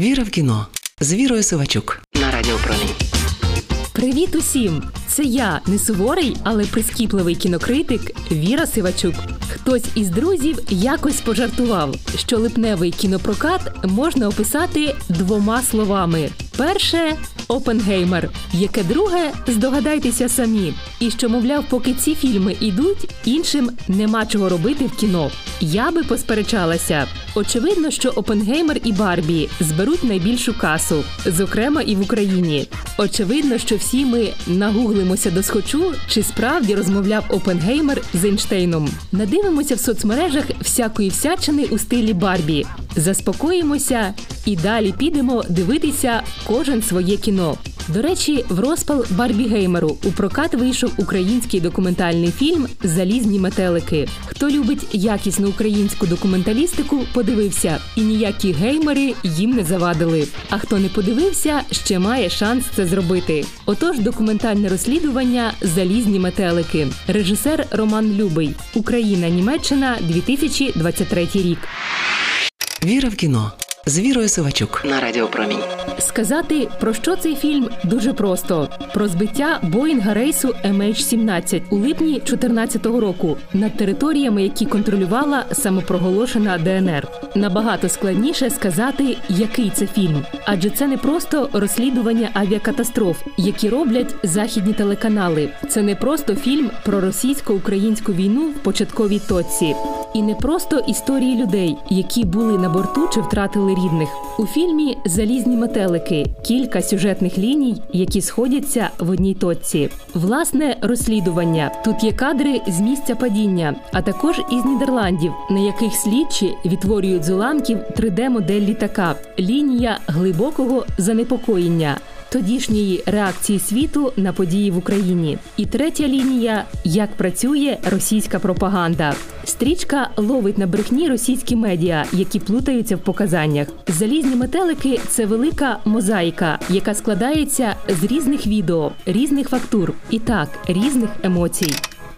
Віра в кіно з Вірою Сивачук на радіопромінь. Привіт усім! Це я, не суворий, але прискіпливий кінокритик Віра Сивачук. Хтось із друзів якось пожартував, що липневий кінопрокат можна описати двома словами: перше Опенгеймер, яке друге здогадайтеся самі. І що, мовляв, поки ці фільми ідуть, іншим нема чого робити в кіно. Я би посперечалася. Очевидно, що Опенгеймер і Барбі зберуть найбільшу касу, зокрема і в Україні. Очевидно, що всі ми нагуглимося до схочу, чи справді розмовляв Опенгеймер з Ейнштейном. Надивимося в соцмережах всякої всячини у стилі Барбі. Заспокоїмося і далі підемо дивитися кожен своє кіно. До речі, в розпал Барбі Геймеру у прокат вийшов український документальний фільм Залізні метелики. Хто любить якісну українську документалістику, подивився, і ніякі геймери їм не завадили. А хто не подивився, ще має шанс це зробити. Отож, документальне розслідування Залізні метелики. Режисер Роман Любий. Україна, Німеччина, 2023 рік. Віра в кіно з Вірою Сивачук на Радіо Промінь. Сказати про що цей фільм дуже просто: про збиття Боїнга рейсу MH17 у липні 2014 року над територіями, які контролювала самопроголошена ДНР. Набагато складніше сказати, який це фільм, адже це не просто розслідування авіакатастроф, які роблять західні телеканали. Це не просто фільм про російсько-українську війну в початковій точці, і не просто історії людей, які були на борту чи втратили рідних. У фільмі Залізні метелики кілька сюжетних ліній, які сходяться в одній точці. Власне розслідування. Тут є кадри з місця падіння, а також із Нідерландів, на яких слідчі відтворюють з уламків 3D-модель літака. Лінія глибокого занепокоєння. Тодішньої реакції світу на події в Україні, і третя лінія як працює російська пропаганда. Стрічка ловить на брехні російські медіа, які плутаються в показаннях. Залізні метелики це велика мозаїка, яка складається з різних відео, різних фактур і так різних емоцій.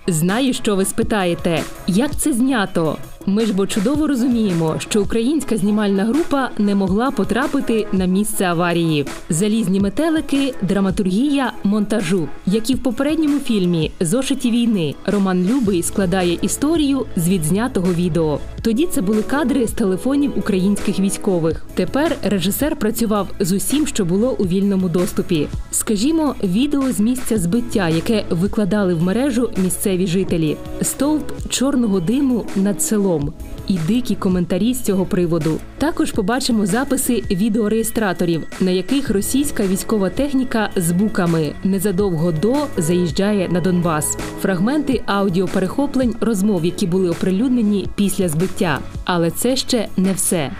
Знаю, що ви спитаєте, як це знято. Ми ж бо чудово розуміємо, що українська знімальна група не могла потрапити на місце аварії. Залізні метелики, драматургія монтажу, як і в попередньому фільмі Зошиті війни Роман Любий складає історію з відзнятого відео. Тоді це були кадри з телефонів українських військових. Тепер режисер працював з усім, що було у вільному доступі. Скажімо, відео з місця збиття, яке викладали в мережу місцеві жителі, стовп чорного диму над селом і дикі коментарі з цього приводу. Також побачимо записи відеореєстраторів, на яких російська військова техніка з буками незадовго до заїжджає на Донбас. Фрагменти аудіоперехоплень розмов, які були оприлюднені після збиття. Але це ще не все.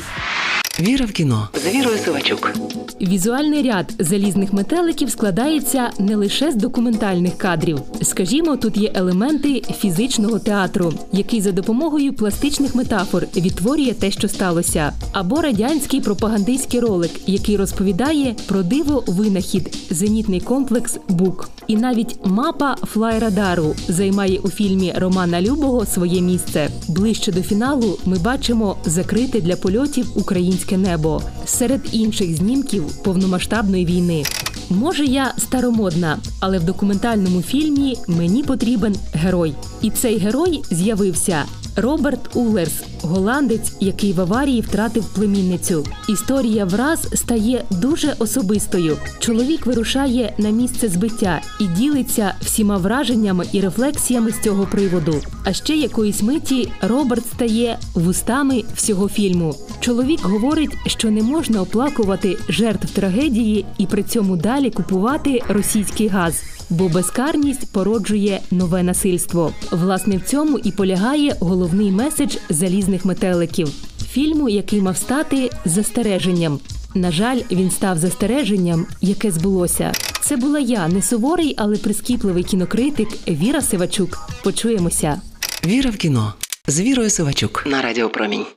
Віра в кіно з Вірою Сивачук. Візуальний ряд залізних метеликів складається не лише з документальних кадрів. Скажімо, тут є елементи фізичного театру, який за допомогою пластичних метафор відтворює те, що сталося, або радянський пропагандистський ролик, який розповідає про диво винахід, зенітний комплекс БУК. І навіть мапа флайрадару займає у фільмі Романа Любого своє місце. Ближче до фіналу ми бачимо закрите для польотів українське небо серед інших знімків повномасштабної війни. Може, я старомодна, але в документальному фільмі мені потрібен герой. І цей герой з'явився. Роберт Улерс, голландець, який в аварії втратив племінницю. Історія враз стає дуже особистою. Чоловік вирушає на місце збиття і ділиться всіма враженнями і рефлексіями з цього приводу. А ще якоїсь миті Роберт стає вустами всього фільму. Чоловік говорить, що не можна оплакувати жертв трагедії і при цьому далі купувати російський газ. Бо безкарність породжує нове насильство. Власне, в цьому і полягає головний меседж залізних метеликів фільму, який мав стати застереженням. На жаль, він став застереженням, яке збулося. Це була я, не суворий, але прискіпливий кінокритик Віра Сивачук. Почуємося. Віра в кіно з Вірою Сивачук на Радіо Промінь.